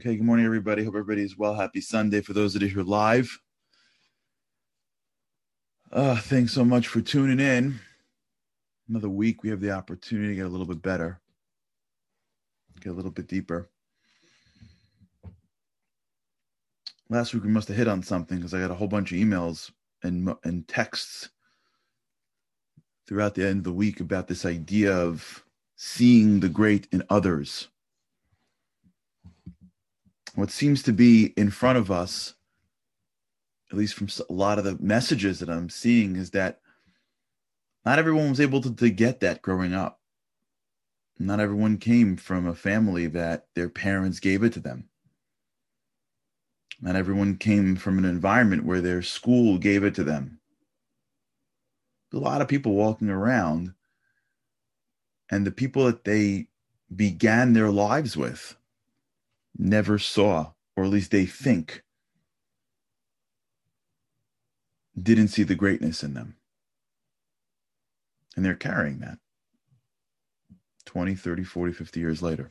Okay, good morning, everybody. Hope everybody is well. Happy Sunday for those that are here live. Uh, thanks so much for tuning in. Another week, we have the opportunity to get a little bit better, get a little bit deeper. Last week, we must have hit on something because I got a whole bunch of emails and, and texts throughout the end of the week about this idea of seeing the great in others what seems to be in front of us, at least from a lot of the messages that I'm seeing, is that not everyone was able to, to get that growing up. Not everyone came from a family that their parents gave it to them. Not everyone came from an environment where their school gave it to them. a lot of people walking around, and the people that they began their lives with never saw, or at least they think, didn't see the greatness in them. And they're carrying that 20, 30, 40, 50 years later.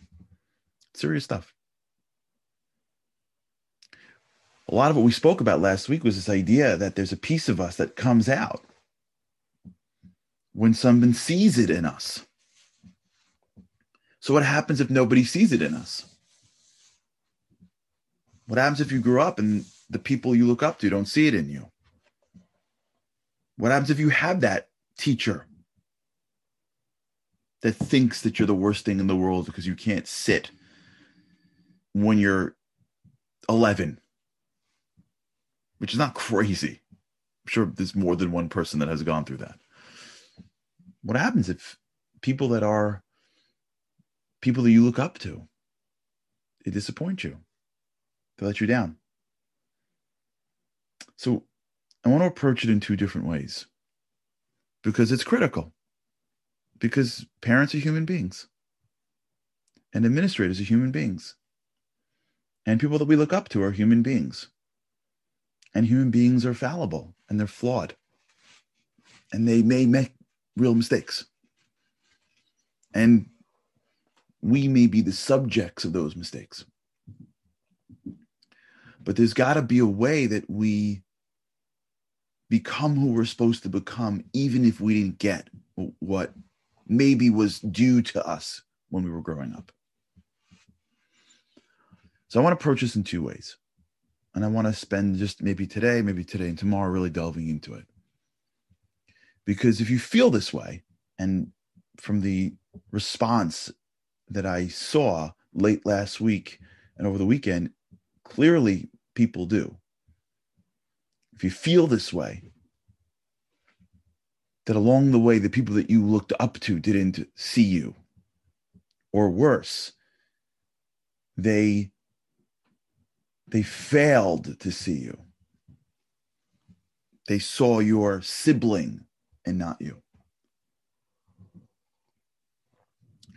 Serious stuff. A lot of what we spoke about last week was this idea that there's a piece of us that comes out when someone sees it in us. So, what happens if nobody sees it in us? What happens if you grew up and the people you look up to don't see it in you? What happens if you have that teacher that thinks that you're the worst thing in the world because you can't sit when you're 11? Which is not crazy. I'm sure there's more than one person that has gone through that. What happens if people that are people that you look up to they disappoint you? Let you down. So I want to approach it in two different ways because it's critical. Because parents are human beings and administrators are human beings. And people that we look up to are human beings. And human beings are fallible and they're flawed. And they may make real mistakes. And we may be the subjects of those mistakes. But there's got to be a way that we become who we're supposed to become, even if we didn't get what maybe was due to us when we were growing up. So I want to approach this in two ways. And I want to spend just maybe today, maybe today and tomorrow really delving into it. Because if you feel this way, and from the response that I saw late last week and over the weekend, clearly people do. If you feel this way, that along the way, the people that you looked up to didn't see you, or worse, they they failed to see you. They saw your sibling and not you.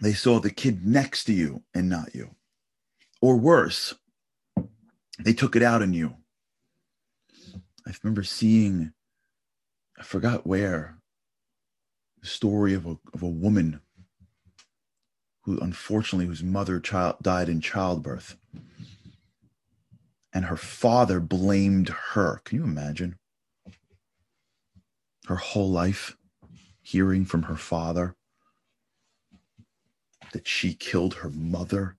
They saw the kid next to you and not you. Or worse, they took it out on you. I remember seeing, I forgot where, the story of a, of a woman who unfortunately whose mother child died in childbirth. And her father blamed her. Can you imagine? Her whole life hearing from her father that she killed her mother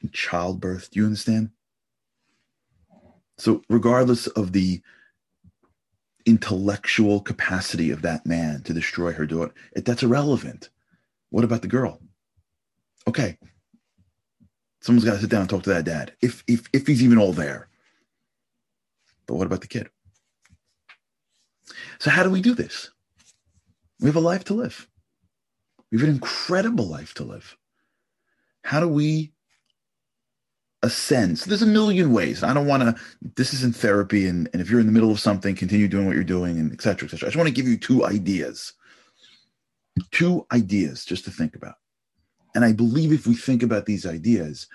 in childbirth. Do you understand? So, regardless of the intellectual capacity of that man to destroy her daughter, that's irrelevant. What about the girl? Okay, someone's got to sit down and talk to that dad, if if if he's even all there. But what about the kid? So, how do we do this? We have a life to live. We have an incredible life to live. How do we a sense. There's a million ways. I don't want to, this isn't therapy. And, and if you're in the middle of something, continue doing what you're doing and et cetera, et cetera. I just want to give you two ideas, two ideas just to think about. And I believe if we think about these ideas,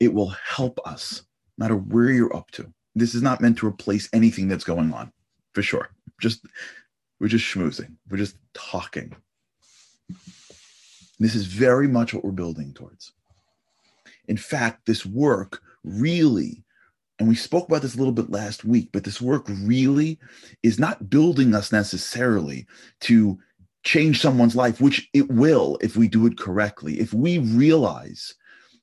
it will help us, no matter where you're up to. This is not meant to replace anything that's going on, for sure. Just, we're just schmoozing. We're just talking. This is very much what we're building towards. In fact, this work really, and we spoke about this a little bit last week, but this work really is not building us necessarily to change someone's life, which it will if we do it correctly. If we realize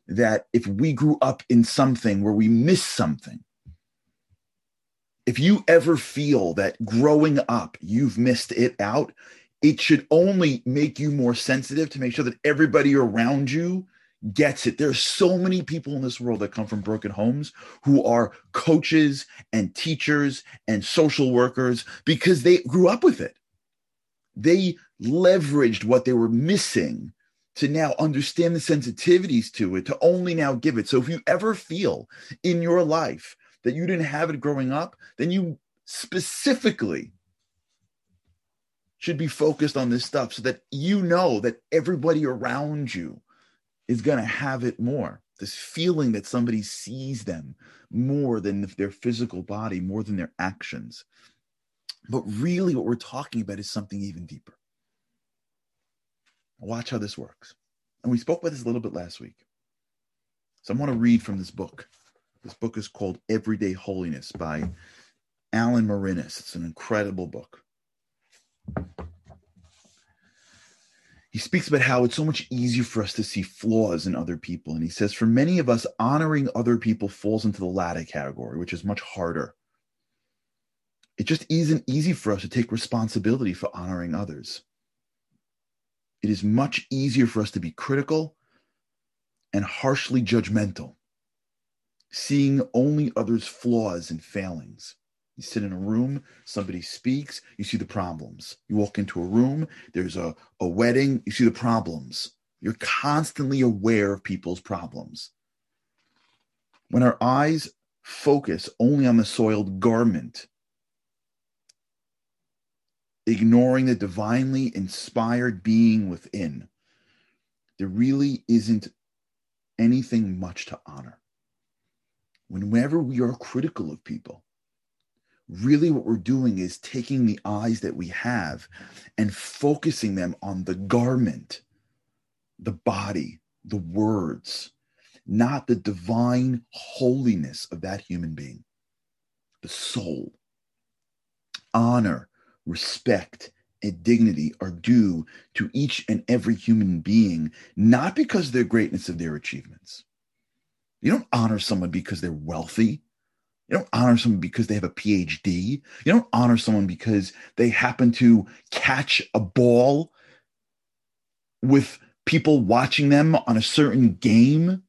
that if we grew up in something where we miss something, if you ever feel that growing up you've missed it out, it should only make you more sensitive to make sure that everybody around you gets it. There's so many people in this world that come from broken homes who are coaches and teachers and social workers because they grew up with it. They leveraged what they were missing to now understand the sensitivities to it, to only now give it. So if you ever feel in your life that you didn't have it growing up, then you specifically should be focused on this stuff so that you know that everybody around you is going to have it more. This feeling that somebody sees them more than their physical body, more than their actions. But really, what we're talking about is something even deeper. Watch how this works. And we spoke about this a little bit last week. So I want to read from this book. This book is called Everyday Holiness by Alan Morinis. It's an incredible book. He speaks about how it's so much easier for us to see flaws in other people. And he says, for many of us, honoring other people falls into the latter category, which is much harder. It just isn't easy for us to take responsibility for honoring others. It is much easier for us to be critical and harshly judgmental, seeing only others' flaws and failings. You sit in a room, somebody speaks, you see the problems. You walk into a room, there's a, a wedding, you see the problems. You're constantly aware of people's problems. When our eyes focus only on the soiled garment, ignoring the divinely inspired being within, there really isn't anything much to honor. Whenever we are critical of people, really what we're doing is taking the eyes that we have and focusing them on the garment, the body, the words, not the divine holiness of that human being, the soul. Honor, respect, and dignity are due to each and every human being, not because of the greatness of their achievements. You don't honor someone because they're wealthy you don't honor someone because they have a PhD. You don't honor someone because they happen to catch a ball with people watching them on a certain game.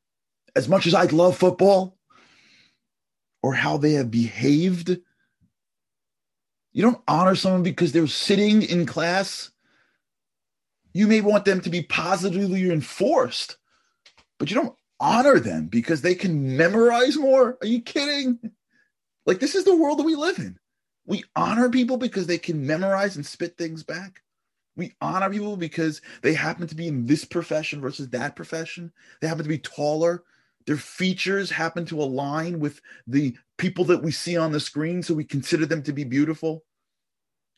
As much as I'd love football or how they have behaved, you don't honor someone because they're sitting in class. You may want them to be positively enforced, but you don't honor them because they can memorize more. Are you kidding? Like this is the world that we live in. We honor people because they can memorize and spit things back. We honor people because they happen to be in this profession versus that profession. They happen to be taller. Their features happen to align with the people that we see on the screen, so we consider them to be beautiful.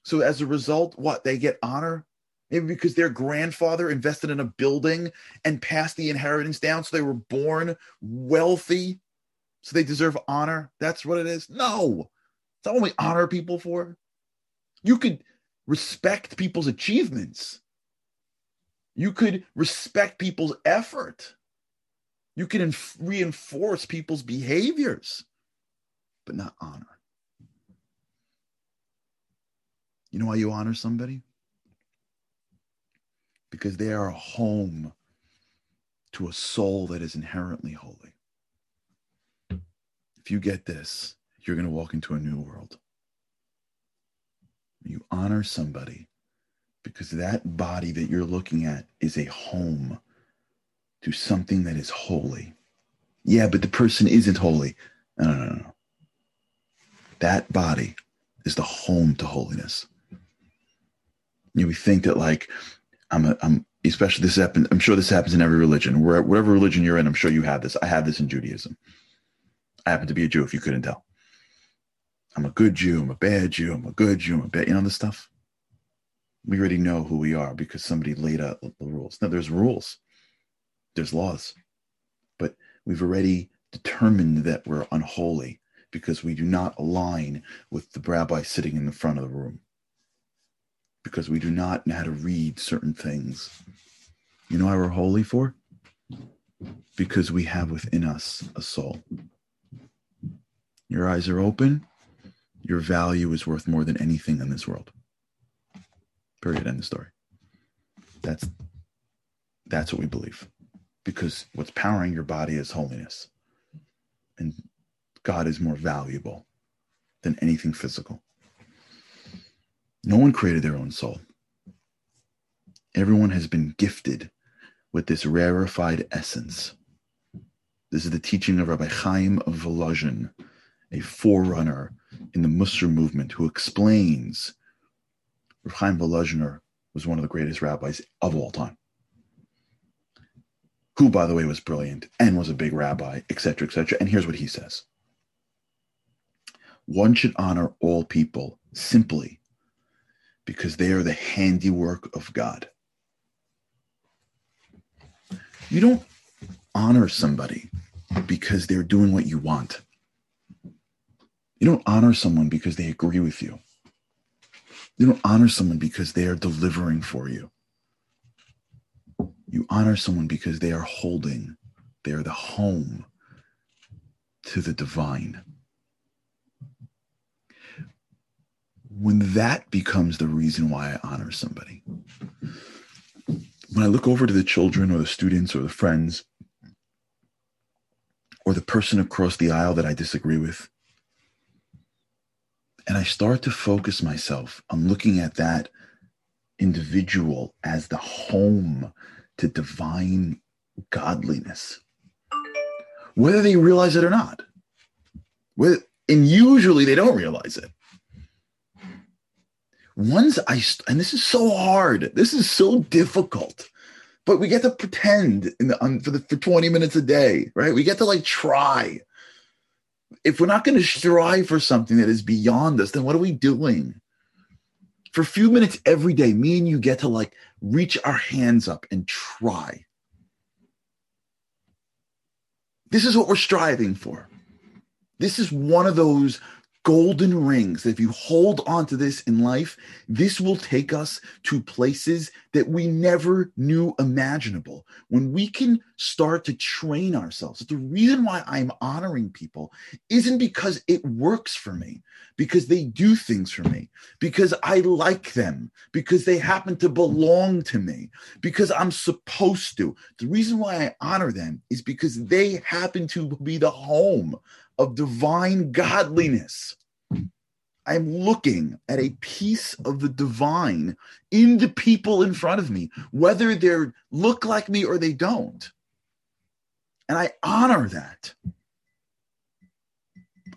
So as a result, what they get honor? Maybe because their grandfather invested in a building and passed the inheritance down, so they were born wealthy so they deserve honor. That's what it is. No, it's not what we honor people for. You could respect people's achievements. You could respect people's effort. You can inf- reinforce people's behaviors, but not honor. You know why you honor somebody? Because they are a home to a soul that is inherently holy if you get this, you're going to walk into a new world. You honor somebody because that body that you're looking at is a home to something that is holy. Yeah, but the person isn't holy. No, no, no, no. That body is the home to holiness. You know, we think that like I'm a, I'm especially this happens. I'm sure this happens in every religion. Where whatever religion you're in, I'm sure you have this. I have this in Judaism. I happen to be a Jew, if you couldn't tell. I'm a good Jew, I'm a bad Jew, I'm a good Jew, I'm a bad, you know, this stuff. We already know who we are because somebody laid out the rules. Now, there's rules, there's laws, but we've already determined that we're unholy because we do not align with the rabbi sitting in the front of the room, because we do not know how to read certain things. You know why we're holy for? Because we have within us a soul. Your eyes are open, your value is worth more than anything in this world. Period. End of story. That's that's what we believe. Because what's powering your body is holiness. And God is more valuable than anything physical. No one created their own soul. Everyone has been gifted with this rarefied essence. This is the teaching of Rabbi Chaim of Volozhin, a forerunner in the Mussar movement, who explains Rabbi Chaim Volozhiner was one of the greatest rabbis of all time who, by the way, was brilliant and was a big rabbi, etc., etc. And here's what he says One should honor all people simply because they are the handiwork of God. You don't honor somebody because they're doing what you want. You don't honor someone because they agree with you. You don't honor someone because they are delivering for you. You honor someone because they are holding, they are the home to the divine. When that becomes the reason why I honor somebody, when I look over to the children or the students or the friends or the person across the aisle that I disagree with, and I start to focus myself on looking at that individual as the home to divine godliness, whether they realize it or not. And usually they don't realize it. Once I, and this is so hard, this is so difficult, but we get to pretend the, um, for, the, for 20 minutes a day, right? We get to like try. If we're not going to strive for something that is beyond us, then what are we doing? For a few minutes every day, me and you get to like reach our hands up and try. This is what we're striving for. This is one of those golden rings if you hold on to this in life, this will take us to places that we never knew imaginable. When we can start to train ourselves, the reason why I'm honoring people isn't because it works for me, because they do things for me, because I like them, because they happen to belong to me, because I'm supposed to. The reason why I honor them is because they happen to be the home of divine godliness. I'm looking at a piece of the divine in the people in front of me, whether they look like me or they don't. And I honor that.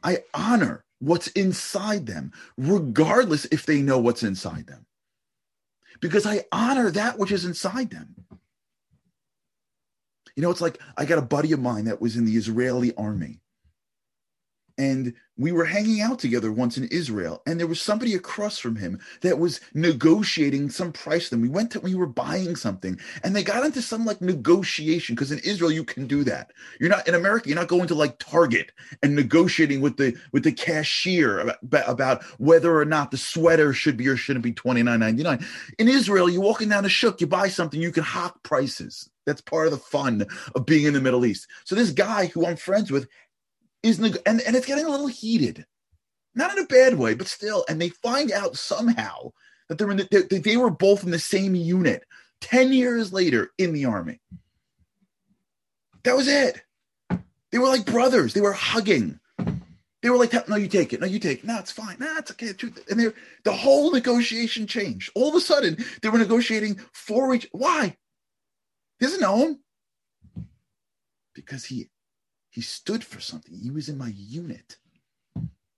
I honor what's inside them, regardless if they know what's inside them. Because I honor that which is inside them. You know, it's like I got a buddy of mine that was in the Israeli army and we were hanging out together once in Israel, and there was somebody across from him that was negotiating some price. Then we went to we were buying something, and they got into some like negotiation because in Israel you can do that. You're not in America. You're not going to like Target and negotiating with the with the cashier about, about whether or not the sweater should be or shouldn't be twenty nine ninety nine. In Israel, you're walking down a shuk, you buy something, you can hawk prices. That's part of the fun of being in the Middle East. So this guy who I'm friends with is neg- and, and it's getting a little heated. Not in a bad way but still and they find out somehow that they're in the, they, they were both in the same unit 10 years later in the army. That was it. They were like brothers. They were hugging. They were like no you take it. No you take it. No it's fine. No it's okay. And they the whole negotiation changed. All of a sudden they were negotiating for each why? He doesn't know him. Because he he stood for something. He was in my unit.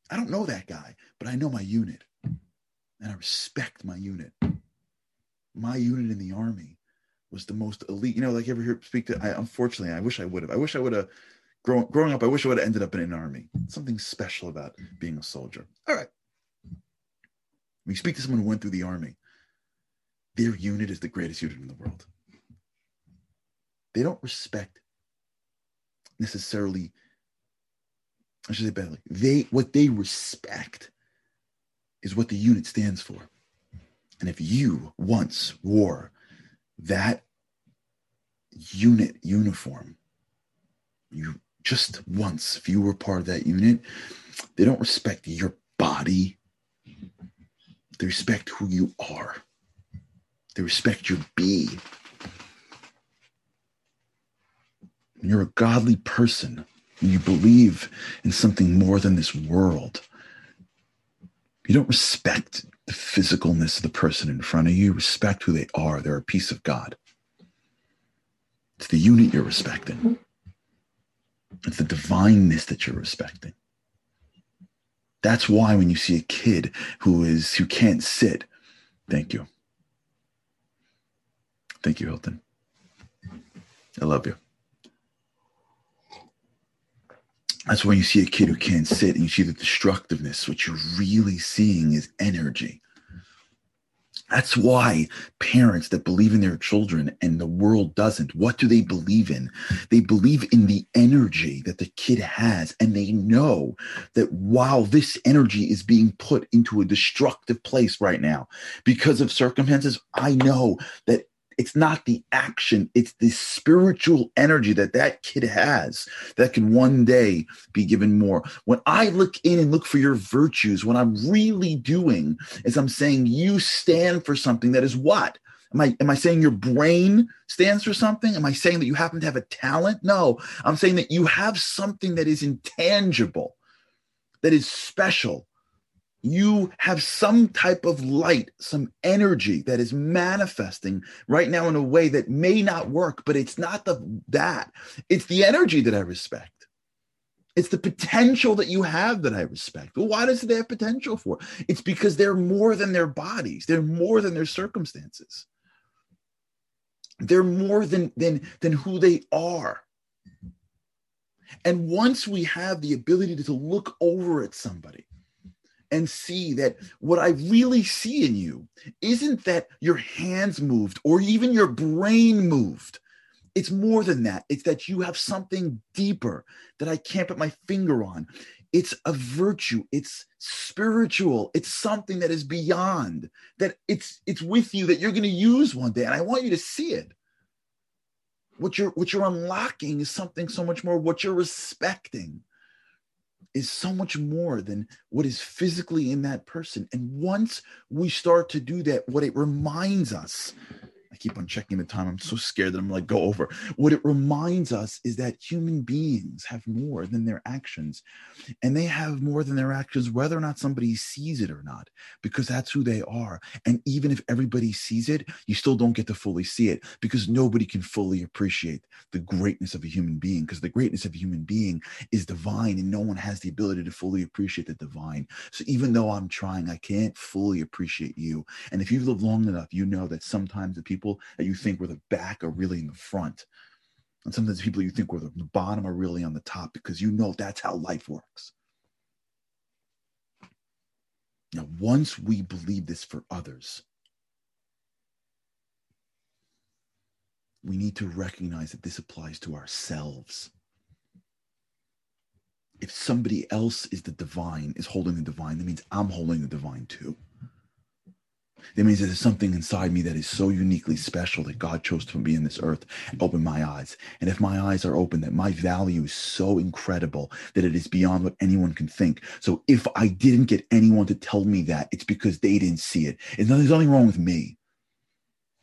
I don't know that guy, but I know my unit. And I respect my unit. My unit in the army was the most elite. You know, like ever hear speak to I unfortunately I wish I would have. I wish I would have grown growing up, I wish I would have ended up in an army. Something special about being a soldier. All right. When you speak to someone who went through the army, their unit is the greatest unit in the world. They don't respect necessarily I should say badly. They what they respect is what the unit stands for. And if you once wore that unit uniform, you just once, if you were part of that unit, they don't respect your body. They respect who you are. They respect your You're a godly person you believe in something more than this world. You don't respect the physicalness of the person in front of you, you, respect who they are. They're a piece of God. It's the unit you're respecting. It's the divineness that you're respecting. That's why when you see a kid who is who can't sit, thank you. Thank you, Hilton. I love you. That's when you see a kid who can't sit and you see the destructiveness. What you're really seeing is energy. That's why parents that believe in their children and the world doesn't, what do they believe in? They believe in the energy that the kid has. And they know that while this energy is being put into a destructive place right now because of circumstances, I know that it's not the action, it's the spiritual energy that that kid has that can one day be given more. When I look in and look for your virtues, what I'm really doing is I'm saying you stand for something that is what? Am I am I saying your brain stands for something? Am I saying that you happen to have a talent? No, I'm saying that you have something that is intangible, that is special, you have some type of light, some energy that is manifesting right now in a way that may not work, but it's not the that. It's the energy that I respect. It's the potential that you have that I respect. Well, why does it have potential for? It's because they're more than their bodies, they're more than their circumstances. They're more than than than who they are. And once we have the ability to look over at somebody and see that what I really see in you isn't that your hands moved or even your brain moved. It's more than that. It's that you have something deeper that I can't put my finger on. It's a virtue. It's spiritual. It's something that is beyond that it's it's with you that you're going to use one day and I want you to see it. What you're what you're unlocking is something so much more what you're respecting is so much more than what is physically in that person. And once we start to do that, what it reminds us I keep on checking the time. I'm so scared that I'm like go over. What it reminds us is that human beings have more than their actions. And they have more than their actions, whether or not somebody sees it or not, because that's who they are. And even if everybody sees it, you still don't get to fully see it because nobody can fully appreciate the greatness of a human being, because the greatness of a human being is divine and no one has the ability to fully appreciate the divine. So even though I'm trying, I can't fully appreciate you. And if you've lived long enough, you know that sometimes the people people that you think were the back are really in the front. And sometimes people you think were the bottom are really on the top because you know that's how life works. Now, once we believe this for others, we need to recognize that this applies to ourselves. If somebody else is the divine, is holding the divine, that means I'm holding the divine too. That means there's something inside me that is so uniquely special that God chose to be in this earth and open my eyes. And if my eyes are open, that my value is so incredible that it is beyond what anyone can think. So if I didn't get anyone to tell me that, it's because they didn't see it. And there's nothing wrong with me.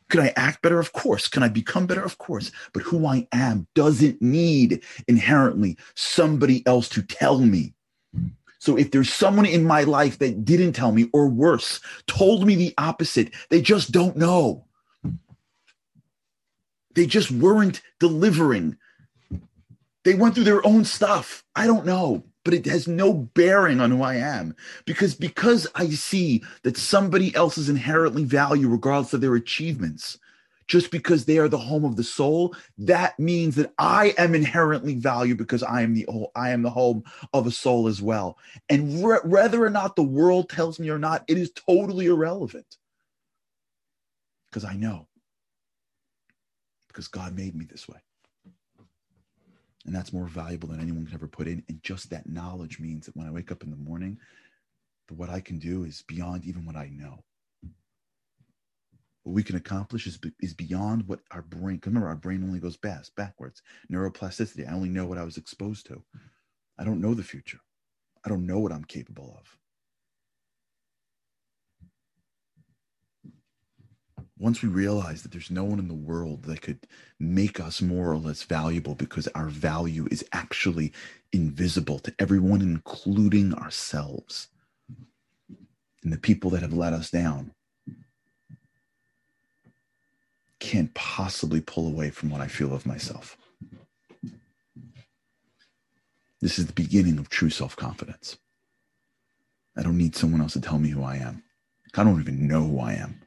Could I act better? Of course. Can I become better? Of course. But who I am doesn't need inherently somebody else to tell me. So if there's someone in my life that didn't tell me, or worse, told me the opposite, they just don't know. They just weren't delivering. They went through their own stuff. I don't know, but it has no bearing on who I am because because I see that somebody else is inherently value regardless of their achievements just because they are the home of the soul, that means that I am inherently valued because I am the I am the home of a soul as well. And re- whether or not the world tells me or not, it is totally irrelevant. Because I know. Because God made me this way. And that's more valuable than anyone can ever put in. And just that knowledge means that when I wake up in the morning, what I can do is beyond even what I know. What we can accomplish is, is beyond what our brain, remember, our brain only goes past, backwards. Neuroplasticity, I only know what I was exposed to. I don't know the future. I don't know what I'm capable of. once we realize that there's no one in the world that could make us more or less valuable because our value is actually invisible to everyone, including ourselves and the people that have let us down, can't possibly pull away from what I feel of myself. This is the beginning of true self confidence. I don't need someone else to tell me who I am. I don't even know who I am.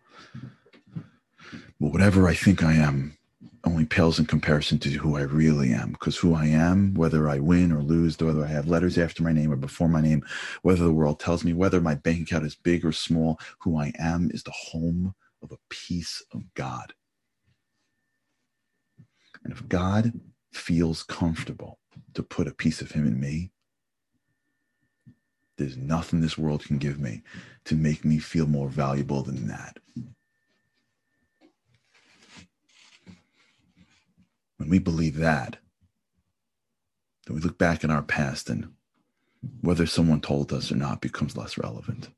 But whatever I think I am only pales in comparison to who I really am. Because who I am, whether I win or lose, whether I have letters after my name or before my name, whether the world tells me whether my bank account is big or small, who I am is the home of a piece of God. And if God feels comfortable to put a piece of Him in me, there's nothing this world can give me to make me feel more valuable than that. when we believe that, then we look back in our past and whether someone told us or not becomes less relevant.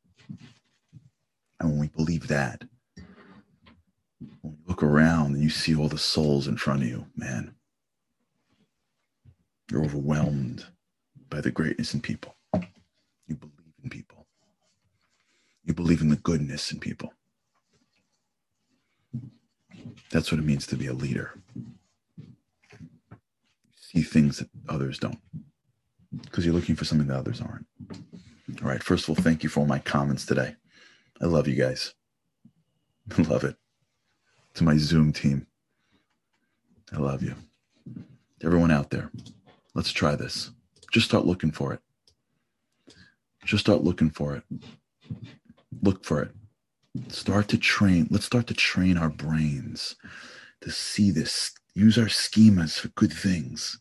And when we believe that, when you look around and you see all the souls in front of you, man, you're overwhelmed by the greatness in people. You believe in people. You believe in the goodness in people. That's what it means to be a leader You see things that others don't because you're looking for something that others aren't. All right. First of all, thank you for all my comments today. I love you guys. I love it. To my Zoom team, I love you. Everyone out there, let's try this. Just start looking for it. Just start looking for it. Look for it. Start to train. Let's start to train our brains to see this, use our schemas for good things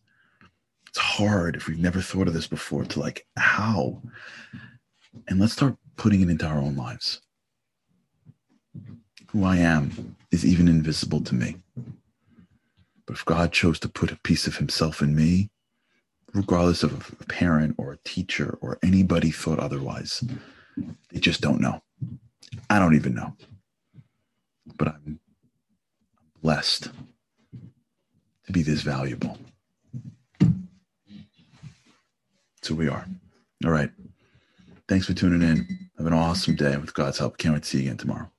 it's hard if we've never thought of this before to like how and let's start putting it into our own lives who i am is even invisible to me but if god chose to put a piece of himself in me regardless of a parent or a teacher or anybody thought otherwise they just don't know i don't even know but i'm blessed to be this valuable So we are. All right. Thanks for tuning in. Have an awesome day with God's help. Can't wait to see you again tomorrow.